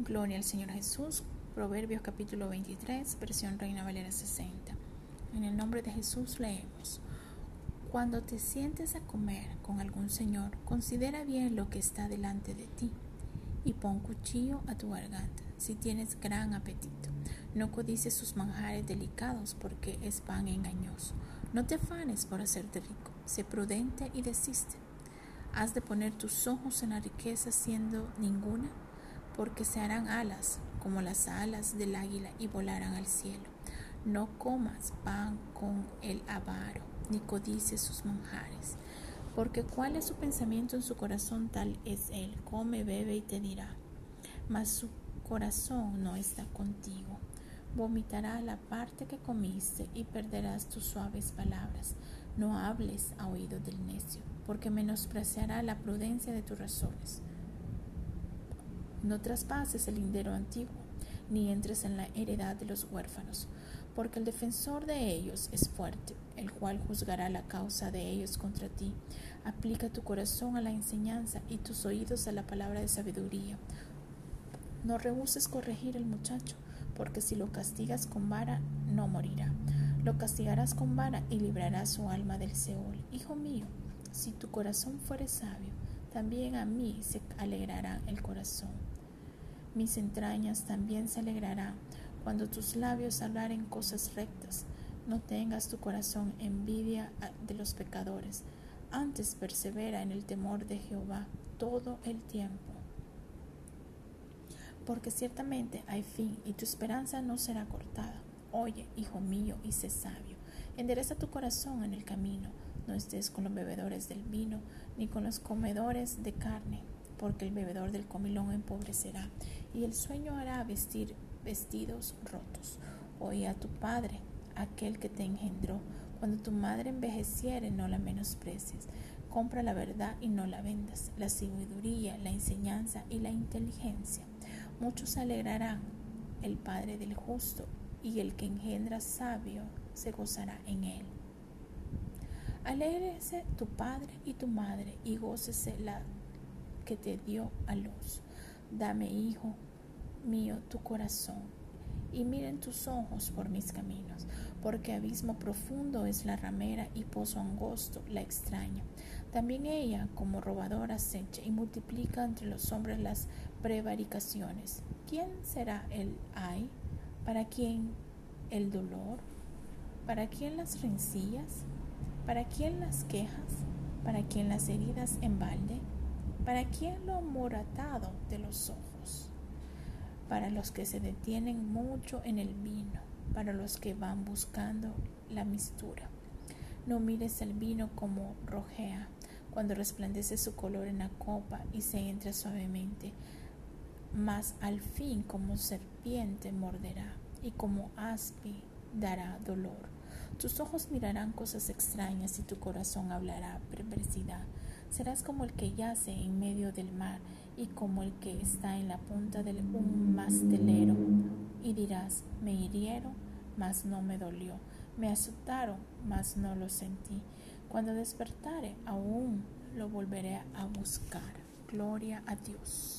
Gloria al Señor Jesús. Proverbios capítulo 23, versión Reina Valera 60. En el nombre de Jesús leemos. Cuando te sientes a comer con algún Señor, considera bien lo que está delante de ti y pon cuchillo a tu garganta si tienes gran apetito. No codices sus manjares delicados porque es pan engañoso. No te afanes por hacerte rico. Sé prudente y desiste. Has de poner tus ojos en la riqueza siendo ninguna porque se harán alas como las alas del águila y volarán al cielo. No comas pan con el avaro, ni codices sus manjares, porque cuál es su pensamiento en su corazón, tal es él. Come, bebe y te dirá, mas su corazón no está contigo. Vomitará la parte que comiste y perderás tus suaves palabras. No hables a oído del necio, porque menospreciará la prudencia de tus razones. No traspases el lindero antiguo, ni entres en la heredad de los huérfanos, porque el defensor de ellos es fuerte, el cual juzgará la causa de ellos contra ti. Aplica tu corazón a la enseñanza y tus oídos a la palabra de sabiduría. No rehuses corregir al muchacho, porque si lo castigas con vara, no morirá. Lo castigarás con vara y librarás su alma del Seol. Hijo mío, si tu corazón fuere sabio, también a mí se alegrará el corazón mis entrañas también se alegrarán cuando tus labios hablaren cosas rectas. No tengas tu corazón envidia de los pecadores, antes persevera en el temor de Jehová todo el tiempo. Porque ciertamente hay fin y tu esperanza no será cortada. Oye, hijo mío, y sé sabio. Endereza tu corazón en el camino. No estés con los bebedores del vino, ni con los comedores de carne porque el bebedor del comilón empobrecerá, y el sueño hará vestir vestidos rotos. Oye a tu padre, aquel que te engendró. Cuando tu madre envejeciere, no la menosprecies. Compra la verdad y no la vendas, la sabiduría, la enseñanza y la inteligencia. Muchos alegrarán el Padre del justo, y el que engendra sabio se gozará en él. Alégrese tu padre y tu madre, y gócese la que te dio a luz. Dame, hijo mío, tu corazón, y miren tus ojos por mis caminos, porque abismo profundo es la ramera y pozo angosto la extraña. También ella, como robadora, acecha y multiplica entre los hombres las prevaricaciones. ¿Quién será el ay? ¿Para quién el dolor? ¿Para quién las rencillas? ¿Para quién las quejas? ¿Para quién las heridas en balde? ¿Para quién lo moratado de los ojos? Para los que se detienen mucho en el vino, para los que van buscando la mistura. No mires el vino como rojea, cuando resplandece su color en la copa y se entra suavemente, mas al fin como serpiente morderá y como aspi dará dolor. Tus ojos mirarán cosas extrañas y tu corazón hablará perversidad. Serás como el que yace en medio del mar y como el que está en la punta de un mastelero. Y dirás, me hirieron, mas no me dolió. Me azotaron, mas no lo sentí. Cuando despertare, aún lo volveré a buscar. Gloria a Dios.